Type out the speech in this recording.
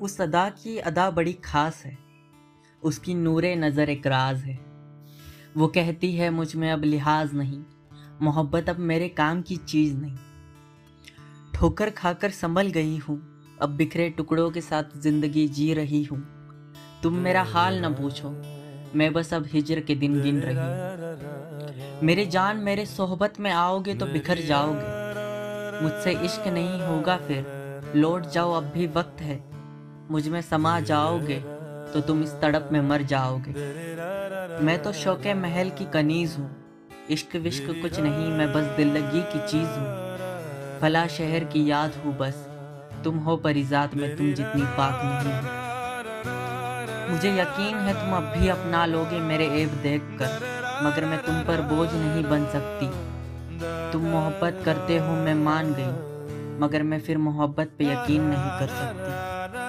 उस अदा की अदा बड़ी खास है। उसकी नूरे नज़र एक राज है। वो कहती है, मुझमें अब लिहाज नहीं। मोहब्बत अब मेरे काम की चीज़ नहीं। ठोकर खाकर संभल गई हूँ। अब बिखरे टुकड़ों के साथ ज़िंदगी जी रही हूँ। तुम मेरा हाल न पूछो। मैं बस अब हिजर के दिन गिन रही हूँ। मेरे जान मेरे सोहबत में आओगे तो बिखर जाओगे। मुझसे इश्क नहीं होगा फिर। लौट जाओ, अब भी वक्त है। मुझमें समा जाओगे तो तुम इस तड़प में मर जाओगे। मैं तो शौक महल की कनीज हूँ। इश्क विश्क कुछ नहीं, मैं बस दिल लगी की चीज़ हूँ। फला शहर की याद हूँ बस, तुम हो परिजात में, तुम जितनी पाक नहीं मुझे यकीन है तुम अब भी अपना लोगे मेरे ऐब देख कर मगर मैं तुम पर बोझ नहीं बन सकती। तुम मोहब्बत करते हो, मैं मान गई, मगर मैं फिर मोहब्बत पे यकीन नहीं कर सकती।